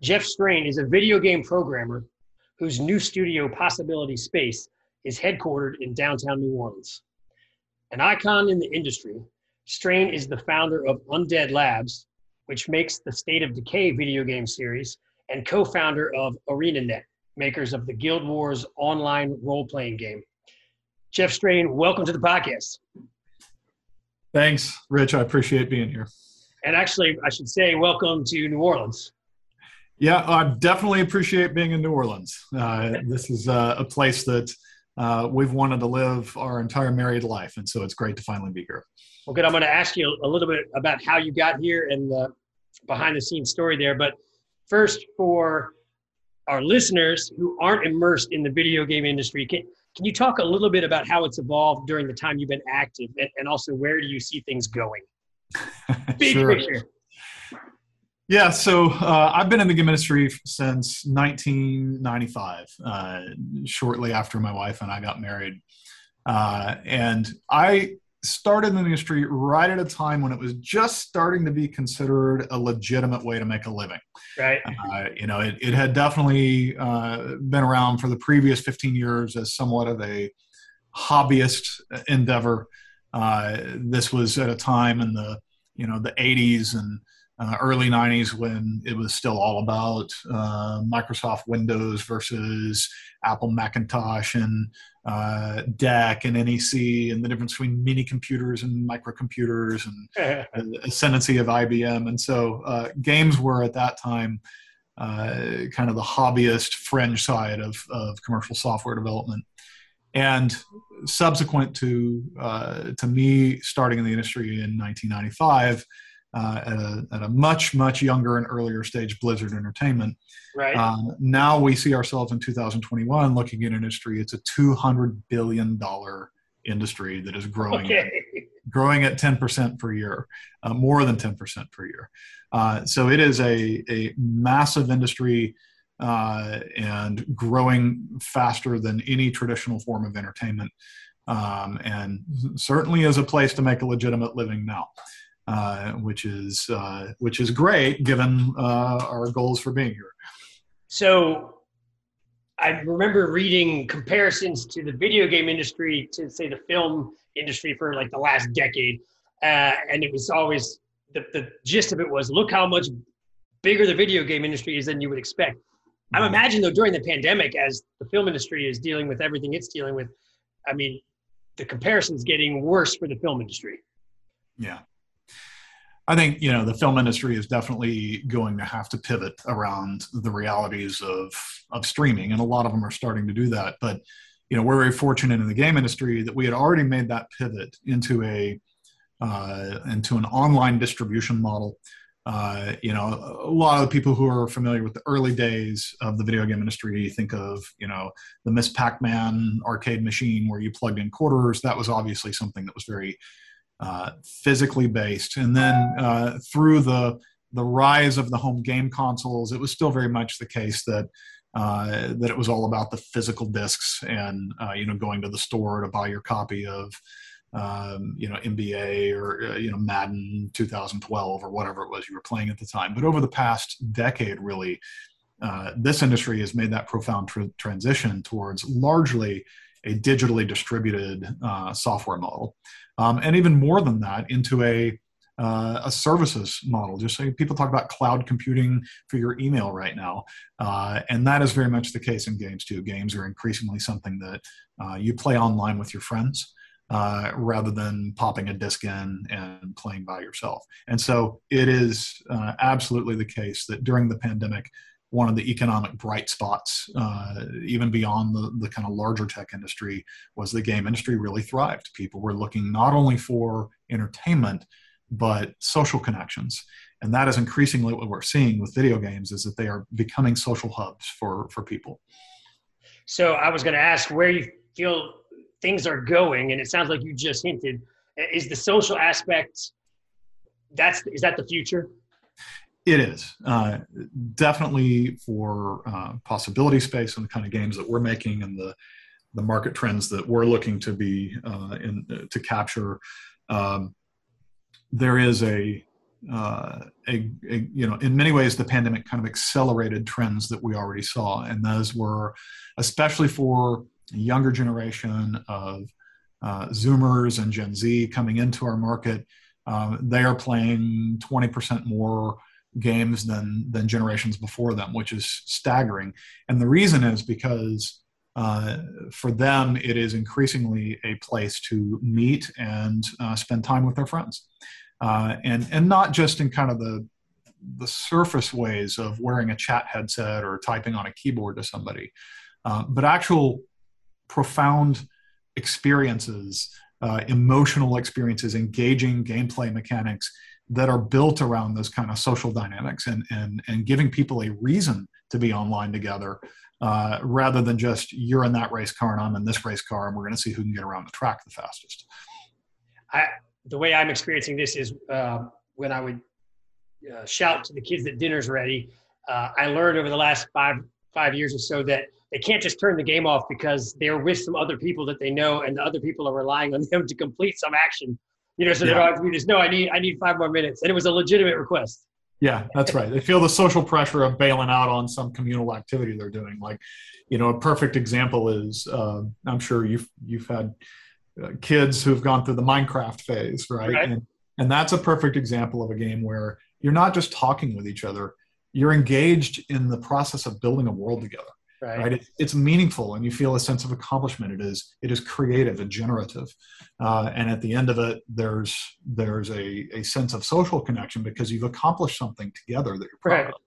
Jeff Strain is a video game programmer whose new studio, Possibility Space, is headquartered in downtown New Orleans. An icon in the industry, Strain is the founder of Undead Labs, which makes the State of Decay video game series, and co founder of ArenaNet, makers of the Guild Wars online role playing game. Jeff Strain, welcome to the podcast. Thanks, Rich. I appreciate being here. And actually, I should say, welcome to New Orleans. Yeah, I definitely appreciate being in New Orleans. Uh, this is uh, a place that uh, we've wanted to live our entire married life, and so it's great to finally be here. Well, good. I'm going to ask you a little bit about how you got here and the behind the scenes story there. But first, for our listeners who aren't immersed in the video game industry, can, can you talk a little bit about how it's evolved during the time you've been active, and, and also where do you see things going? Big sure. picture. Yeah, so uh, I've been in the game industry since 1995, uh, shortly after my wife and I got married. Uh, and I started in the industry right at a time when it was just starting to be considered a legitimate way to make a living. Right. Uh, you know, it, it had definitely uh, been around for the previous 15 years as somewhat of a hobbyist endeavor. Uh, this was at a time in the, you know, the 80s and uh, early 90s when it was still all about uh, Microsoft Windows versus Apple Macintosh and uh, DEC and NEC and the difference between mini computers and microcomputers and the ascendancy of IBM. And so uh, games were at that time uh, kind of the hobbyist fringe side of, of commercial software development. And subsequent to, uh, to me starting in the industry in 1995, uh, at, a, at a much much younger and earlier stage blizzard entertainment. Right. Um, now we see ourselves in 2021 looking at industry. It's a 200 billion dollar industry that is growing okay. growing at 10% per year uh, more than 10% per year. Uh, so it is a, a massive industry uh, and growing faster than any traditional form of entertainment um, and certainly is a place to make a legitimate living now uh, which is uh, which is great given uh, our goals for being here. So, I remember reading comparisons to the video game industry to say the film industry for like the last decade, uh, and it was always the, the gist of it was look how much bigger the video game industry is than you would expect. I'm mm-hmm. imagining though during the pandemic, as the film industry is dealing with everything it's dealing with, I mean, the comparison's getting worse for the film industry. Yeah, I think you know the film industry is definitely going to have to pivot around the realities of of streaming, and a lot of them are starting to do that. But you know, we're very fortunate in the game industry that we had already made that pivot into a uh, into an online distribution model. Uh, you know, a lot of the people who are familiar with the early days of the video game industry think of, you know, the Miss Pac-Man arcade machine where you plugged in quarters. That was obviously something that was very uh, physically based. And then uh, through the the rise of the home game consoles, it was still very much the case that uh, that it was all about the physical discs and uh, you know going to the store to buy your copy of um, you know NBA or uh, you know Madden 2012 or whatever it was you were playing at the time. But over the past decade, really. This industry has made that profound tr- transition towards largely a digitally distributed uh, software model um, and even more than that into a uh, a services model. Just so people talk about cloud computing for your email right now, uh, and that is very much the case in games too. Games are increasingly something that uh, you play online with your friends. Uh, rather than popping a disc in and playing by yourself. And so it is uh, absolutely the case that during the pandemic, one of the economic bright spots, uh, even beyond the, the kind of larger tech industry, was the game industry really thrived. People were looking not only for entertainment, but social connections. And that is increasingly what we're seeing with video games is that they are becoming social hubs for, for people. So I was going to ask where you feel things are going, and it sounds like you just hinted. Is the social aspect that's is that the future? It is uh, definitely for uh, possibility space and the kind of games that we're making and the the market trends that we're looking to be uh, in to capture. Um, there is a, uh, a, a, you know in many ways the pandemic kind of accelerated trends that we already saw, and those were especially for a younger generation of uh, Zoomers and Gen Z coming into our market. They are playing 20% more games than than generations before them, which is staggering. And the reason is because uh, for them, it is increasingly a place to meet and uh, spend time with their friends, uh, and and not just in kind of the the surface ways of wearing a chat headset or typing on a keyboard to somebody, uh, but actual profound experiences, uh, emotional experiences, engaging gameplay mechanics that are built around those kind of social dynamics and, and, and giving people a reason to be online together uh, rather than just you're in that race car and I'm in this race car and we're going to see who can get around the track the fastest. I, the way I'm experiencing this is uh, when I would uh, shout to the kids that dinner's ready. Uh, I learned over the last five five years or so that they can't just turn the game off because they're with some other people that they know and the other people are relying on them to complete some action you know, so yeah. they don't have to be just, no, I need, I need five more minutes. And it was a legitimate request. Yeah, that's right. They feel the social pressure of bailing out on some communal activity they're doing. Like, you know, a perfect example is uh, I'm sure you've you've had uh, kids who've gone through the Minecraft phase, right? right? And and that's a perfect example of a game where you're not just talking with each other, you're engaged in the process of building a world together right, right? It, it's meaningful and you feel a sense of accomplishment. It is it is creative and generative. Uh, and at the end of it there's there's a, a sense of social connection because you've accomplished something together that you're proud right. of.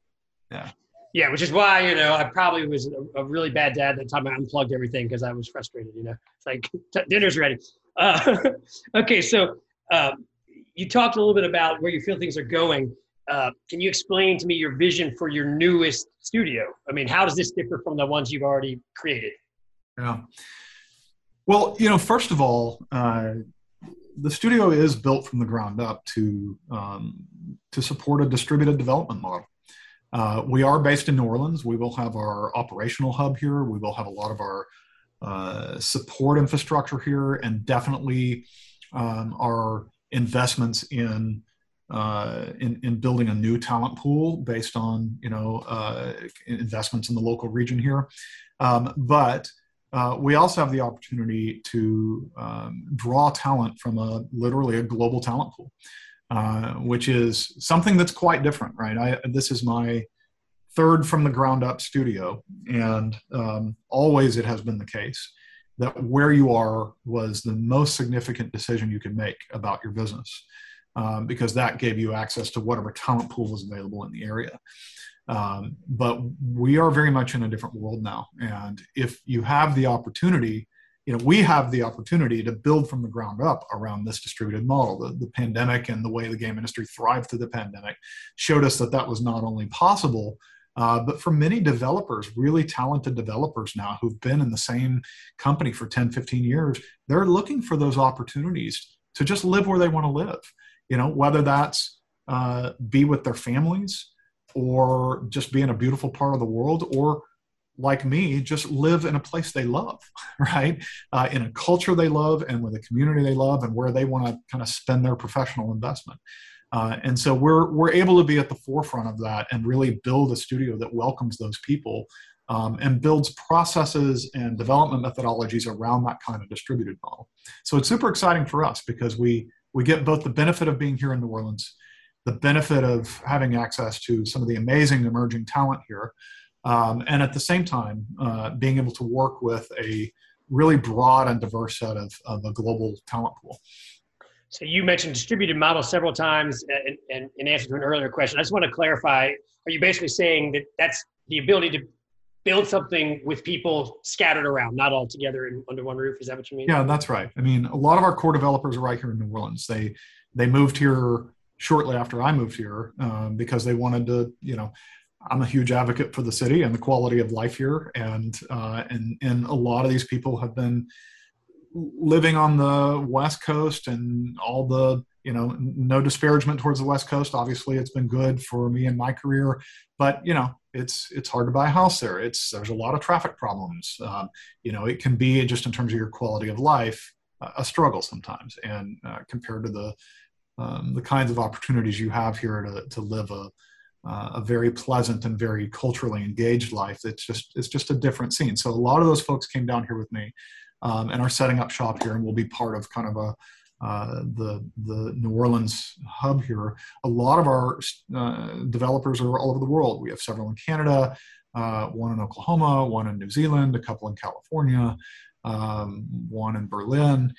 Yeah. Yeah which is why you know i probably was a, a really bad dad that time i unplugged everything because i was frustrated you know? It's like dinner's ready. Uh, okay so uh, you talked a little bit about where you feel things are going uh, can you explain to me your vision for your newest studio? I mean, how does this differ from the ones you've already created? Yeah. Well, you know, first of all, uh, the studio is built from the ground up to um, to support a distributed development model. Uh, we are based in New Orleans. We will have our operational hub here. We will have a lot of our uh, support infrastructure here, and definitely um, our investments in uh, in, in building a new talent pool based on you know uh, investments in the local region here. Um, but uh, we also have the opportunity to um, draw talent from a literally a global talent pool, uh, which is something that's quite different, right? I, this is my third from the ground up studio, and um, always it has been the case that where you are was the most significant decision you can make about your business um, because that gave you access to whatever talent pool was available in the area. Um, but we are very much in a different world now. And if you have the opportunity, you know, we have the opportunity to build from the ground up around this distributed model. The, the pandemic and the way the game industry thrived through the pandemic showed us that that was not only possible, uh, but for many developers, really talented developers now who've been in the same company for 10, 15 years, they're looking for those opportunities to just live where they want to live you know whether that's uh, be with their families or just be in a beautiful part of the world or like me just live in a place they love right? Uh, in a culture they love and with a community they love and where they want to kind of spend their professional investment. Uh, and so we're we're able to be at the forefront of that and really build a studio that welcomes those people um, and builds processes and development methodologies around that kind of distributed model. So it's super exciting for us because we we get both the benefit of being here in New Orleans, the benefit of having access to some of the amazing emerging talent here, um, and at the same time, uh, being able to work with a really broad and diverse set of, of a global talent pool. So you mentioned distributed model several times in, in, in answer to an earlier question. I just want to clarify, are you basically saying that that's the ability to build something with people scattered around, not all together in, under one roof. Is that what you mean? Yeah, that's right. I mean, a lot of our core developers are right here in New Orleans. They they moved here shortly after I moved here um, because they wanted to, you know, I'm a huge advocate for the city and the quality of life here, and uh, and and a lot of these people have been living on the West Coast and all the you know no disparagement towards the West Coast. Obviously, it's been good for me and my career, but you know it's it's hard to buy a house there. It's there's a lot of traffic problems. Um, you know, it can be just in terms of your quality of life a struggle sometimes, and uh, compared to the um, the kinds of opportunities you have here to to live a uh, a very pleasant and very culturally engaged life. It's just it's just a different scene. So a lot of those folks came down here with me um, and are setting up shop here and will be part of kind of a uh, the the New Orleans hub here. A lot of our uh, developers are all over the world. We have several in Canada, uh, one in Oklahoma, one in New Zealand, a couple in California, um, one in Berlin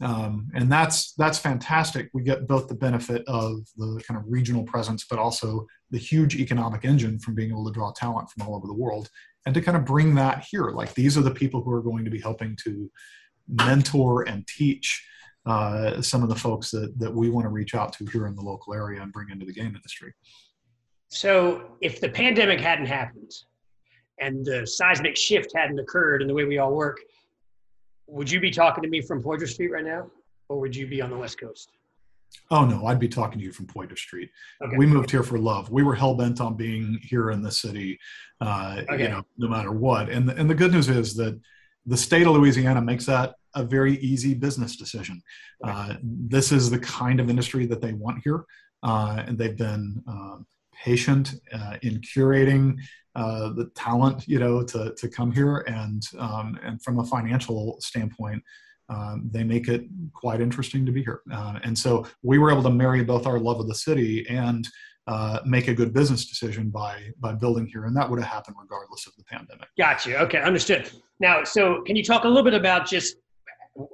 um, and that's that's fantastic. We get both the benefit of the kind of regional presence, but also the huge economic engine from being able to draw talent from all over the world, and to kind of bring that here. Like these are the people who are going to be helping to mentor and teach uh, some of the folks that that we want to reach out to here in the local area and bring into the game industry. So, if the pandemic hadn't happened, and the seismic shift hadn't occurred in the way we all work would you be talking to me from Poydras Street right now, or would you be on the West Coast? Oh no, I'd be talking to you from Poydras Street. Okay. We moved here for love. We were hell bent on being here in the city, uh, okay. you know, no matter what. And the, and the good news is that the state of Louisiana makes that a very easy business decision. Uh, this is the kind of industry that they want here, uh, and they've been um, patient uh, in curating uh, the talent, you know, to, to come here. And, um, and from a financial standpoint, um, they make it quite interesting to be here. Uh, and so we were able to marry both our love of the city and uh, make a good business decision by by building here, and that would have happened regardless of the pandemic. Gotcha. Okay, understood. Now, so can you talk a little bit about just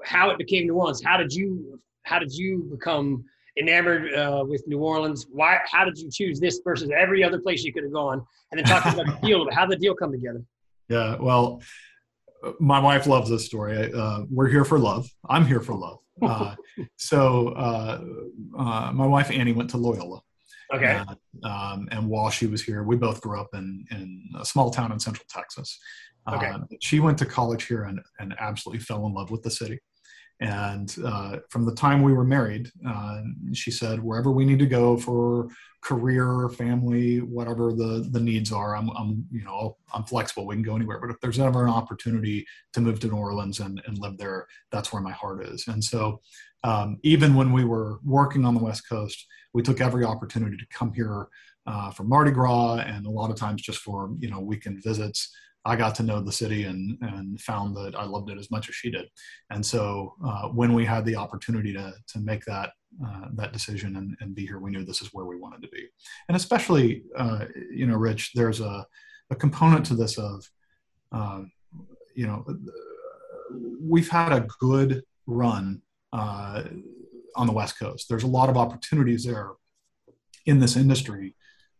how it became New Orleans? How did you how did you become enamored uh, with New Orleans. Why? How did you choose this versus every other place you could have gone? And then talk about the deal. How did the deal come together? Yeah, well, my wife loves this story. Uh, we're here for love. I'm here for love. Uh, so uh, uh, my wife Annie went to Loyola. Okay. Um, and while she was here, we both grew up in in a small town in Central Texas. Okay. She went to college here and, and absolutely fell in love with the city. And uh, from the time we were married, uh, she said, wherever we need to go for career, family, whatever the, the needs are, I'm, I'm, you know, I'm flexible. We can go anywhere. But if there's ever an opportunity to move to New Orleans and, and live there, that's where my heart is. And so um, even when we were working on the West Coast, we took every opportunity to come here uh, for Mardi Gras and a lot of times just for, you know, weekend visits. I got to know the city and, and found that I loved it as much as she did. And so uh, when we had the opportunity to, to make that, uh, that decision and, and be here, we knew this is where we wanted to be. And especially, uh, you know, Rich, there's a, a component to this of, um, you know, we've had a good run uh, on the West Coast. There's a lot of opportunities there in this industry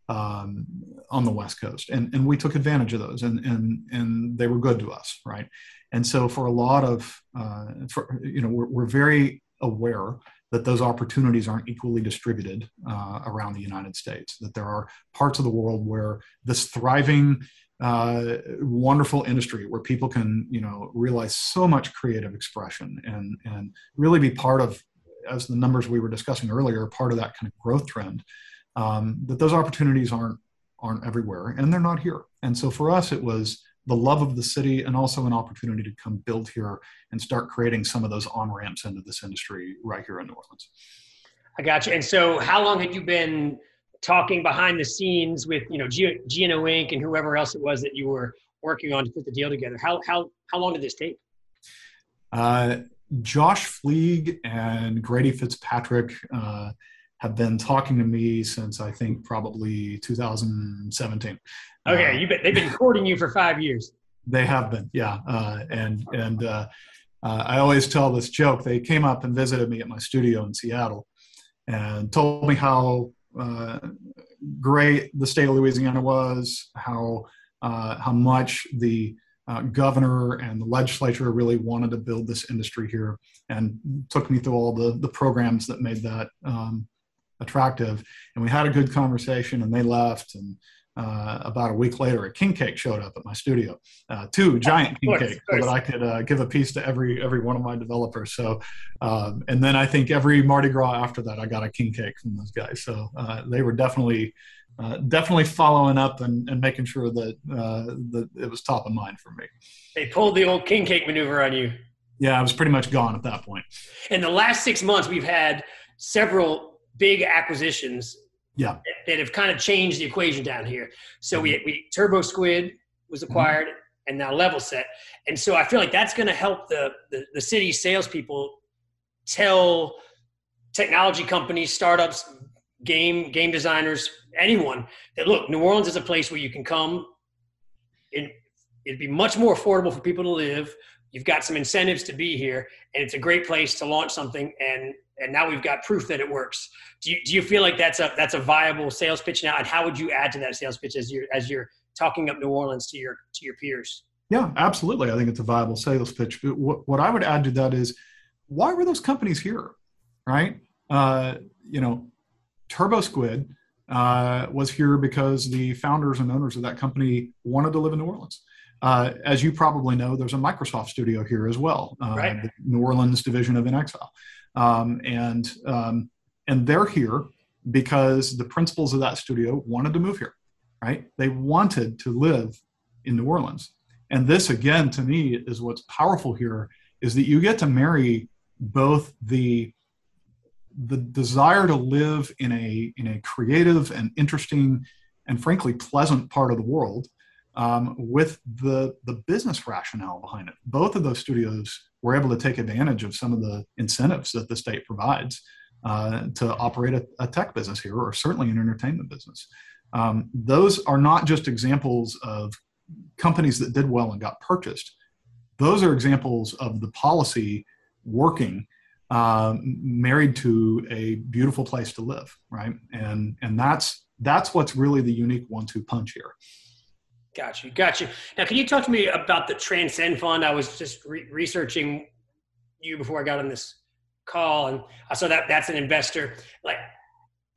um, on the West Coast, and and we took advantage of those, and and and they were good to us, right? And so for a lot of, uh, for you know, we're, we're very aware that those opportunities aren't equally distributed uh, around the United States. That there are parts of the world where this thriving, uh, wonderful industry where people can, you know, realize so much creative expression and and really be part of, as the numbers we were discussing earlier, part of that kind of growth trend um, that those opportunities aren't aren't everywhere and they're not here. And so for us it was the love of the city and also an opportunity to come build here and start creating some of those on ramps into this industry right here in new orleans. I got you. And so how long had you been talking behind the scenes with you know gno inc and whoever else it was that you were working on to put the deal together? How how how long did this take? Uh, josh Fleig and grady fitzpatrick uh, have been talking to me since I think probably 2017. Okay, uh, you been, they've been courting you for five years. They have been, yeah. Uh, and and uh, uh, I always tell this joke. They came up and visited me at my studio in Seattle, and told me how uh, great the state of Louisiana was, how uh, how much the uh, governor and the legislature really wanted to build this industry here and took me through all the, the programs that made that um, attractive. And we had a good conversation and they left. And uh, about a week later, a king cake showed up at my studio, uh, two giant king cakes, so that I could uh, give a piece to every every one of my developers. So, um, and then I think every Mardi Gras after that, I got a king cake from those guys. So uh, they were definitely uh, definitely following up and, and making sure that uh, that it was top of mind for me. They pulled the old king cake maneuver on you. Yeah, I was pretty much gone at that point. In the last six months, we've had several big acquisitions yeah. that, that have kind of changed the equation down here. So we, we TurboSquid was mm-hmm. acquired mm-hmm. and now Levelset. And so i feel like that's going to help the, the the city salespeople tell technology companies startups game game designers anyone that look new orleans is a place where you can come. And it'd be much more affordable for people to live. You've got some incentives to be here and it's a great place to launch something and and now we've got proof that it works. Do you, do you feel like that's a that's a viable sales pitch now? And how would you add to that sales pitch as you're as you're talking up New Orleans to your to your peers? Yeah, absolutely. I think it's a viable sales pitch. What, what I would add to that is, why were those companies here, right? Uh, you know, TurboSquid uh, was here because the founders and owners of that company wanted to live in New Orleans. Uh, as you probably know, there's a Microsoft studio here as well, uh, right. the New Orleans division of inXile um, and um, and they're here because the principals of that studio wanted to move here, right? They wanted to live in New Orleans, and this again to me is what's powerful here is that you get to marry both the the desire to live in a in a creative and interesting and frankly pleasant part of the world um, with the the business rationale behind it. Both of those studios were able to take advantage of some of the incentives that the state provides uh, to operate a, a, tech business here, or certainly an entertainment business. Um, those are not just examples of companies that did well and got purchased. Those are examples of the policy working uh, married to a beautiful place to live, right? And and that's that's what's really the unique one-two punch here. Got you, got you. Now, can you talk to me about the Transcend Fund? I was just re- researching you before I got on this call, and I saw that that's an investor. Like,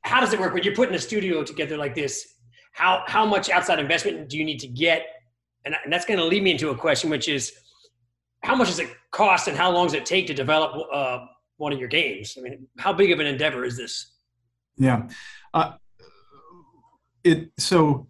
how does it work when you're putting a studio together like this? How how much outside investment do you need to get? And, and that's going to lead me into a question, which is, how much does it cost, and how long does it take to develop uh, one of your games? I mean, how big of an endeavor is this? Yeah, uh, it so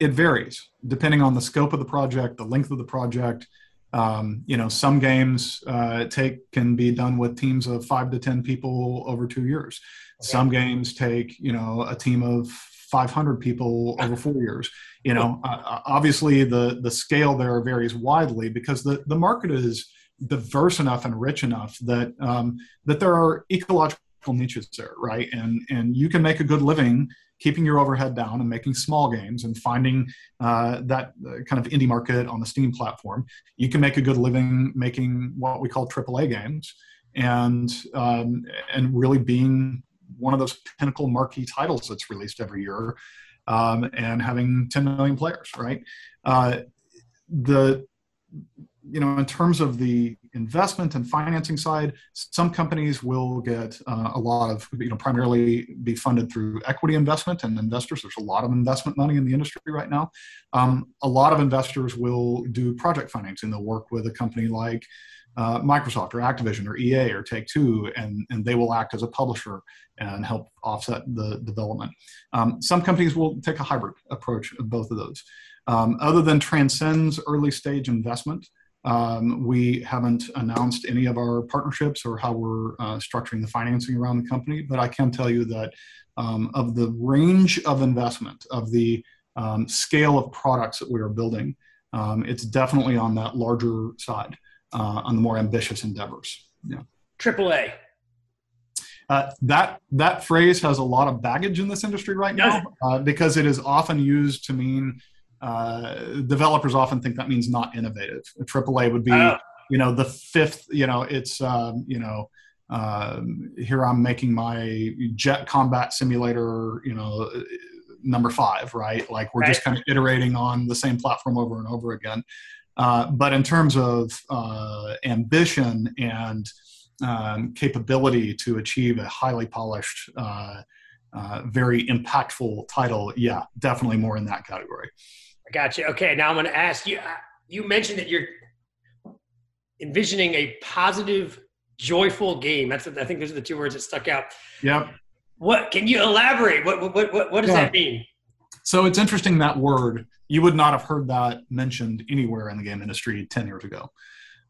it varies depending on the scope of the project, the length of the project. Um, you know, some games uh, take can be done with teams of five to ten people over two years. Okay. Some games take you know a team of 500 people over four years. You know, uh, uh, obviously the the scale there varies widely because the the market is diverse enough and rich enough that um, that there are ecological niches there, right? And and you can make a good living keeping your overhead down and making small games and finding uh, that uh, kind of indie market on the Steam platform. You can make a good living making what we call AAA games and um, and really being one of those pinnacle marquee titles that's released every year um, and having 10 million players, right? Uh, the you know, in terms of the investment and financing side, some companies will get uh, a lot of, you know, primarily be funded through equity investment and investors. There's a lot of investment money in the industry right now. Um, a lot of investors will do project financing. They'll work with a company like uh, Microsoft or Activision or EA or Take Two, and, and they will act as a publisher and help offset the development. Um, some companies will take a hybrid approach of both of those. Um, other than Transcend's early stage investment, um, we haven't announced any of our partnerships or how we're uh, structuring the financing around the company, but I can tell you that um, of the range of investment, of the um, scale of products that we are building, um, it's definitely on that larger side, uh, on the more ambitious endeavors. Yeah. AAA. Uh, that that phrase has a lot of baggage in this industry right now uh, because it is often used to mean uh, developers often think that means not innovative. A AAA would be, oh. you know, the fifth. You know, it's um, you know, uh, here I'm making my jet combat simulator. You know, number five, right? Like we're right. just kind of iterating on the same platform over and over again. Uh, but in terms of uh, ambition and um, capability to achieve a highly polished, uh, uh, very impactful title, yeah, definitely more in that category. I got you. Okay, now I'm going to ask you. Uh, you mentioned that you're envisioning a positive, joyful game. That's I think those are the two words that stuck out. Yep. What can you elaborate? What what what, what does yeah. that mean? So it's interesting that word. You would not have heard that mentioned anywhere in the game industry ten years ago.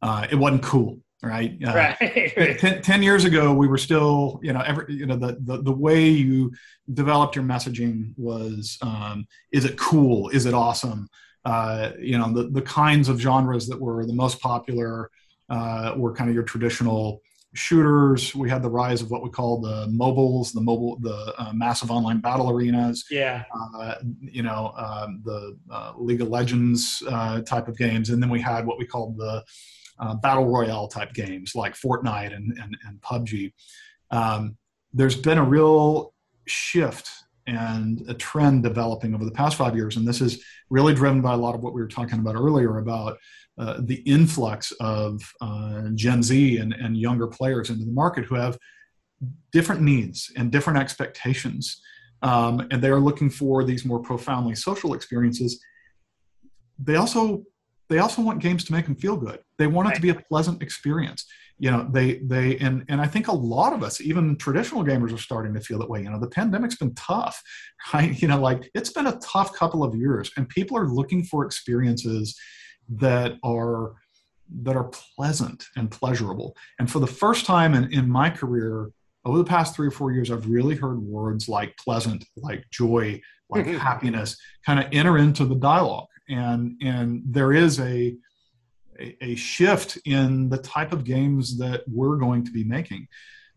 Uh, it wasn't cool right? Uh, right. ten, 10, years ago, we were still, you know, every, you know, the, the, the way you developed your messaging was, um, is it cool? Is it awesome? Uh, you know, the, the kinds of genres that were the most popular uh, were kind of your traditional shooters. We had the rise of what we call the MOBAs, the MOBA, the uh, massive online battle arenas. Yeah. Uh, you know, um, the uh, League of Legends uh, type of games, and then we had what we called the uh, battle royale type games like Fortnite and, and, and PUBG. Um, there's been a real shift and a trend developing over the past five years, and this is really driven by a lot of what we were talking about earlier about uh, the influx of uh, Gen Z and, and younger players into the market who have different needs and different expectations. Um, and they are looking for these more profoundly social experiences. They also they also want games to make them feel good. They want it to be a pleasant experience. You know, they they and and I think a lot of us, even traditional gamers, are starting to feel that way. You know, the pandemic's been tough, right? You know, like it's been a tough couple of years, and people are looking for experiences that are that are pleasant and pleasurable. And for the first time in, in my career, over the past three or four years, I've really heard words like pleasant, like joy, like happiness kind of enter into the dialogue and and there is a, a, a shift in the type of games that we're going to be making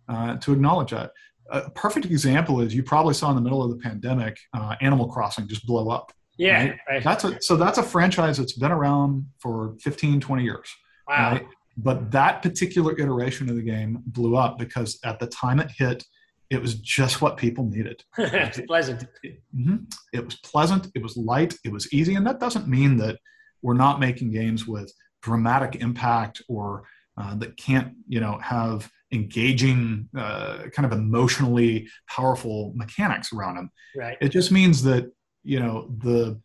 uh, to acknowledge that. A perfect example is you probably saw in the middle of the pandemic, uh, Animal Crossing just blow up. Yeah, right? Right. that's a so that's a franchise that's been around for 15, 20 years. Wow. Right? But that particular iteration of the game blew up because at the time it hit, it was just what people needed. pleasant. Mm-hmm. It was pleasant. It was light. It was easy. And that doesn't mean that we're not making games with dramatic impact or uh, that can't, you know, have engaging, uh, kind of emotionally powerful mechanics around them. Right. It just means that, you know, the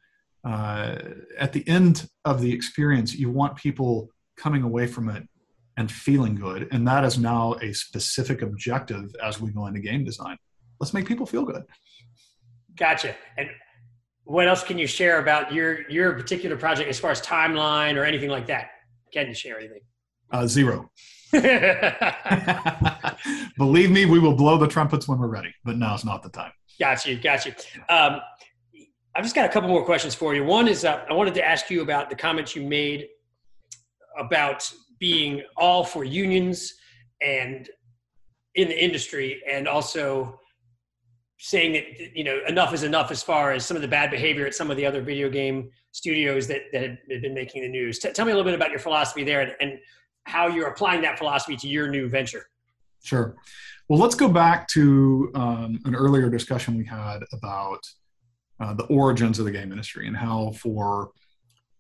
uh, at the end of the experience, you want people coming away from it and feeling good. And that is now a specific objective as we go into game design. Let's make people feel good. Gotcha. And what else can you share about your your particular project as far as timeline or anything like that? Can you share anything? Uh, zero. Believe me, we will blow the trumpets when we're ready, but now is not the time. Got you. Got you. Um, I've just got a couple more questions for you. One is uh, I wanted to ask you about the comments you made about being all for unions and in the industry and also saying that you know enough is enough as far as some of the bad behavior at some of the other video game studios that, that had been making the news. T- tell me a little bit about your philosophy there and, and how you're applying that philosophy to your new venture. Sure. Well let's go back to um, an earlier discussion we had about uh, the origins of the game industry and how for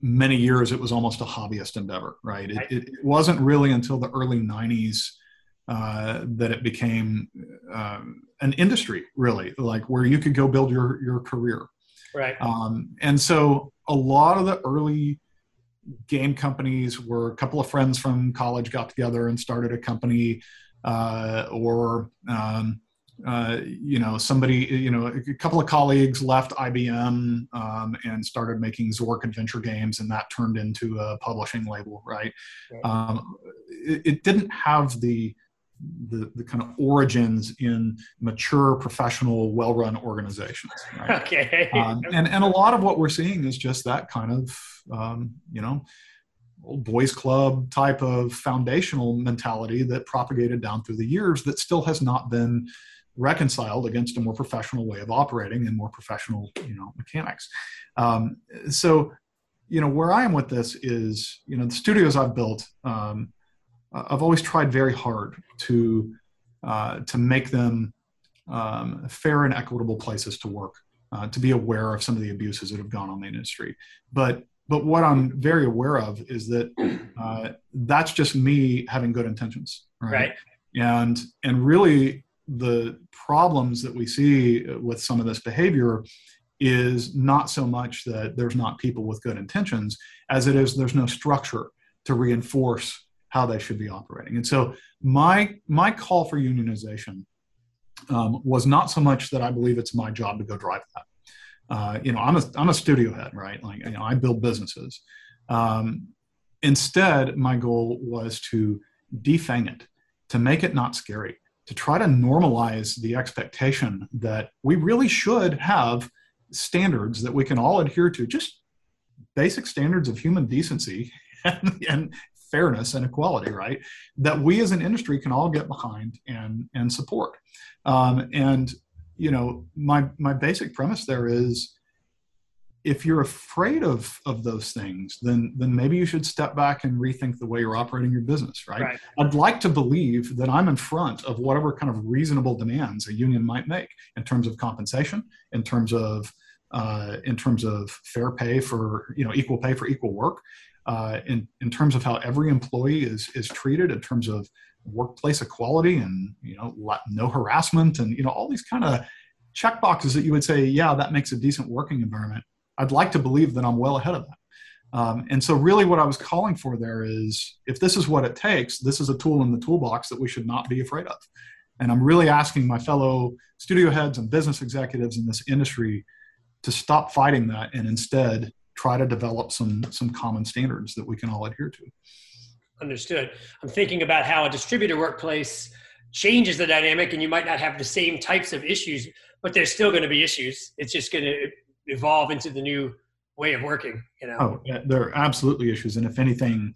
many years it was almost a hobbyist endeavor, right? It, it, it wasn't really until the early 90s uh, that it became um, an industry, really, like where you could go build your, your career. Right. Um, and so a lot of the early game companies were a couple of friends from college got together and started a company uh, or um, uh, you know, somebody, you know, a couple of colleagues left IBM um, and started making Zork adventure games, and that turned into a publishing label, right? Um, it, it, didn't have the, the the kind of origins in mature, professional, well-run organizations, right? Okay. Um, and and a lot of what we're seeing is just that kind of, um, you know. Old boys club type of foundational mentality that propagated down through the years that still has not been reconciled against a more professional way of operating and more professional you know mechanics um, so you know where i am with this is you know the studios i've built um, i've always tried very hard to uh, to make them um, fair and equitable places to work uh, to be aware of some of the abuses that have gone on in the industry but but what I'm very aware of is that uh, that's just me having good intentions, right? Right. And and really the problems that we see with some of this behavior is not so much that there's not people with good intentions as it is there's no structure to reinforce how they should be operating. And so my my call for unionization um, was not so much that I believe it's my job to go drive that. Uh, you know, I'm a I'm a studio head, right? Like you know, I build businesses. Um, instead, my goal was to defang it, to make it not scary, to try to normalize the expectation that we really should have standards that we can all adhere to, just basic standards of human decency and, and fairness and equality, right? That we as an industry can all get behind and and support. Um, and you know, my my basic premise there is if you're afraid of of those things, then then maybe you should step back and rethink the way you're operating your business, right? Right. I'd like to believe that I'm in front of whatever kind of reasonable demands a union might make in terms of compensation, in terms of uh, in terms of fair pay for you know equal pay for equal work, uh, in in terms of how every employee is is treated, in terms of workplace equality and you know no harassment and you know all these kind of check boxes that you would say yeah that makes a decent working environment i'd like to believe that i'm well ahead of that um, and so really what i was calling for there is if this is what it takes this is a tool in the toolbox that we should not be afraid of and i'm really asking my fellow studio heads and business executives in this industry to stop fighting that and instead try to develop some some common standards that we can all adhere to Understood. I'm thinking about how a distributor workplace changes the dynamic, and you might not have the same types of issues, but there's still going to be issues. It's just going to evolve into the new way of working. You know. Oh, yeah, there are absolutely issues, and if anything,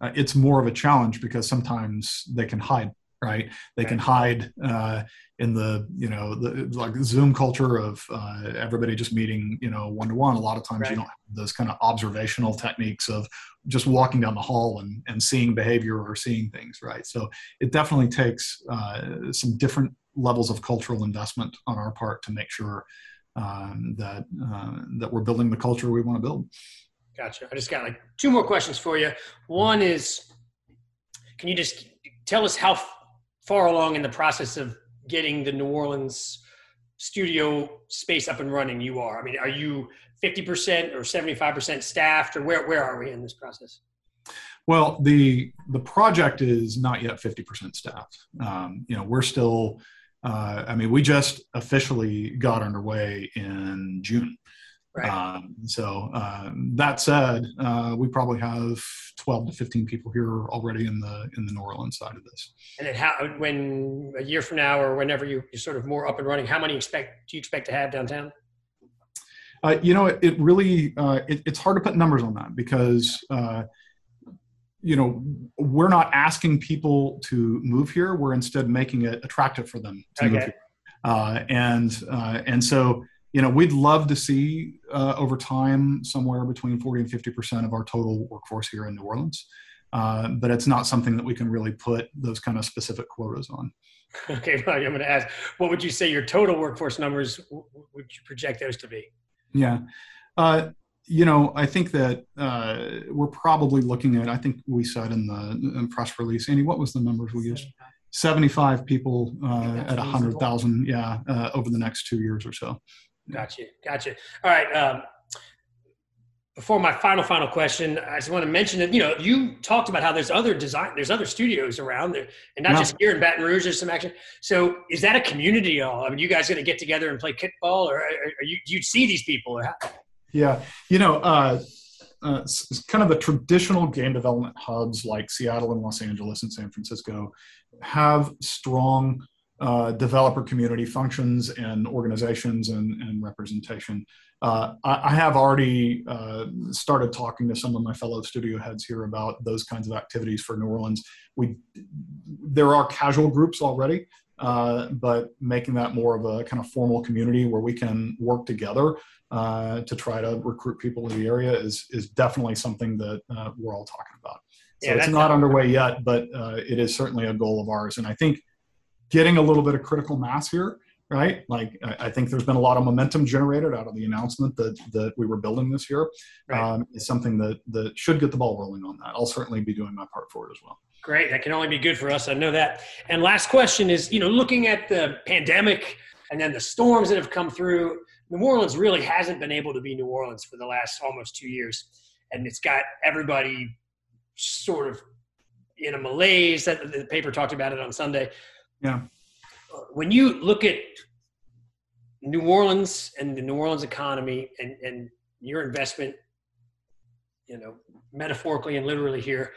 uh, it's more of a challenge because sometimes they can hide. Right? They can hide uh, in the you know the like zoom culture of uh, everybody just meeting you know one to one a lot of times right. you don't have those kind of observational techniques of just walking down the hall and, and seeing behavior or seeing things right so it definitely takes uh, some different levels of cultural investment on our part to make sure um, that uh, that we're building the culture we want to build gotcha i just got like two more questions for you one is can you just tell us how far along in the process of getting the New Orleans studio space up and running you are? I mean, are you 50% or 75% staffed or where, where are we in this process? Well, the the project is not yet 50% staffed. Um, you know, we're still, uh, I mean, we just officially got underway in June. Right. Um, so uh, that said, uh, we probably have 12 to 15 people here already in the in the New Orleans side of this. And then, how when a year from now or whenever you, you're sort of more up and running, how many expect do you expect to have downtown? Uh, you know, it, it really uh, it, it's hard to put numbers on that because uh, you know we're not asking people to move here. We're instead making it attractive for them to okay. move here, uh, and and so you know, we'd love to see uh, over time somewhere between 40 and 50% of our total workforce here in New Orleans. Uh, but it's not something that we can really put those kind of specific quotas on. Okay, well, I'm going to ask, what would you say your total workforce numbers would you project those to be? Yeah, uh, you know, I think that uh, we're probably looking at. I think we said in the in press release, Andy, what was the numbers we used? 75 people uh, at 100,000, yeah, uh, over the next two years or so. Gotcha. Gotcha. All right. Um, before my final final question, I just want to mention that you know you talked about how there's other design, there's other studios around there, and not yeah. just here in Baton Rouge. There's some action. So is that a community all? I mean, you guys going to get together and play kickball, or are, are you do you see these people? Yeah, you know, uh, uh, kind of the traditional game development hubs like Seattle and Los Angeles and San Francisco have strong uh, developer community functions and organizations and, and representation. Uh, I, I, have already uh, started talking to some of my fellow studio heads here about those kinds of activities for New Orleans. We there are casual groups already, uh, but making that more of a kind of formal community where we can work together uh, to try to recruit people to the area is is definitely something that uh, we're all talking about. So yeah, it's not underway yet, but it is certainly a goal of ours, and I think getting a little bit of critical mass here right? Like I, I, think there's been a lot of momentum generated out of the announcement that that we were building this year. Right. Um, is something that that should get the ball rolling on that. I'll certainly be doing my part for it as well. Great, that can only be good for us. I know that. And last question is, you know, looking at the pandemic and then the storms that have come through, New Orleans really hasn't been able to be New Orleans for the last almost two years, and it's got everybody sort of in a malaise. That the paper talked about it on Sunday. Yeah when you look at New Orleans and the New Orleans economy and, and your investment, you know, metaphorically and literally here,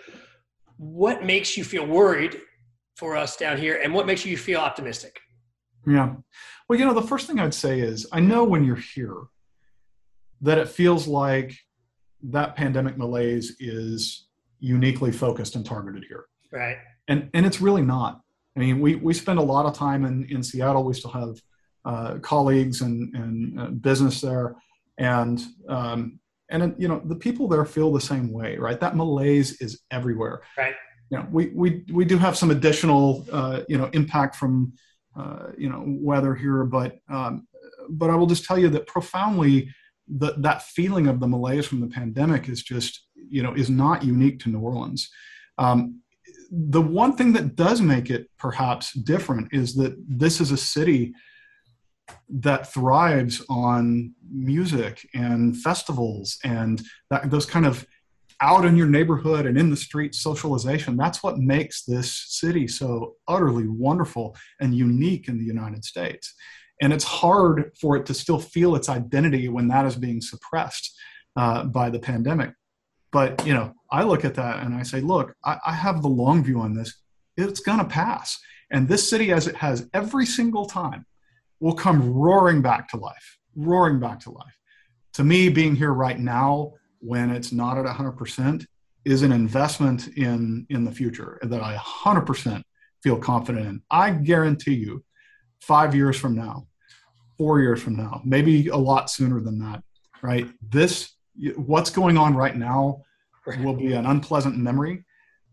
what makes you feel worried for us down here and what makes you feel optimistic? Yeah. Well, you know, the first thing I'd say is I know when you're here that it feels like that pandemic malaise is uniquely focused and targeted here. Right. And and it's really not. I mean, we, we spend a lot of time in, in Seattle. We still have uh, colleagues and, and uh, business there. And, um, and, you know, the people there feel the same way, right? That malaise is everywhere. Right. You know, we, we, we do have some additional, uh, you know, impact from, uh, you know, weather here, but, um, but I will just tell you that profoundly, the, that feeling of the malaise from the pandemic is just, you know, is not unique to New Orleans. Um, the one thing that does make it perhaps different is that this is a city that thrives on music and festivals and that, those kind of out in your neighborhood and in the street socialization. That's what makes this city so utterly wonderful and unique in the United States. And it's hard for it to still feel its identity when that is being suppressed uh, by the pandemic. But you know, I look at that and I say, look, I, I have the long view on this. It's going to pass, and this city, as it has every single time, will come roaring back to life, roaring back to life. To me, being here right now, when it's not at 100%, is an investment in in the future that I 100% feel confident in. I guarantee you, five years from now, four years from now, maybe a lot sooner than that, right? This what's going on right now will be an unpleasant memory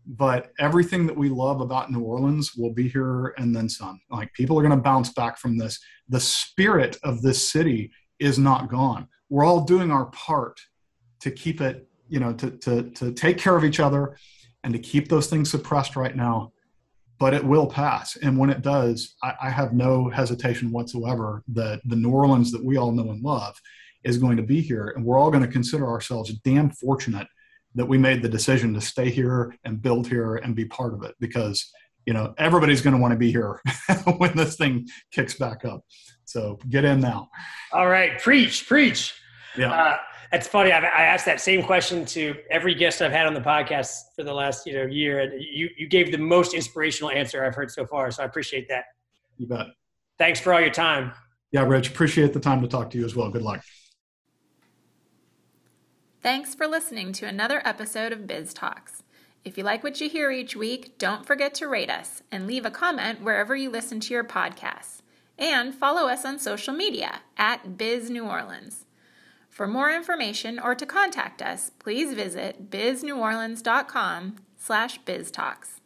but everything that we love about New Orleans will be here and then some. Like people are going to bounce back from this. The spirit of this city is not gone. We're all doing our part to keep it, you know, to to to take care of each other and to keep those things suppressed right now. But it will pass, and when it does, I, I have no hesitation whatsoever that the New Orleans that we all know and love is going to be here, and we're all going to consider ourselves damn fortunate that we made the decision to stay here and build here and be part of it because you know everybody's going to want to be here when this thing kicks back up. So get in now. All right preach preach. Yeah. Uh, it's funny I've, i asked that same question to every guest i've had on the podcast for the last you know year and you, you gave the most inspirational answer i've heard so far so i appreciate that. You bet. Thanks for all your time. Yeah rich appreciate the time to talk to you as well. Good luck Thanks for listening to another episode of Biz Talks. If you like what you hear each week, don't forget to rate us and leave a comment wherever you listen to your podcasts. And follow us on social media at Biz New Orleans. For more information or to contact us, please visit bizneworleans.com slash biztalks.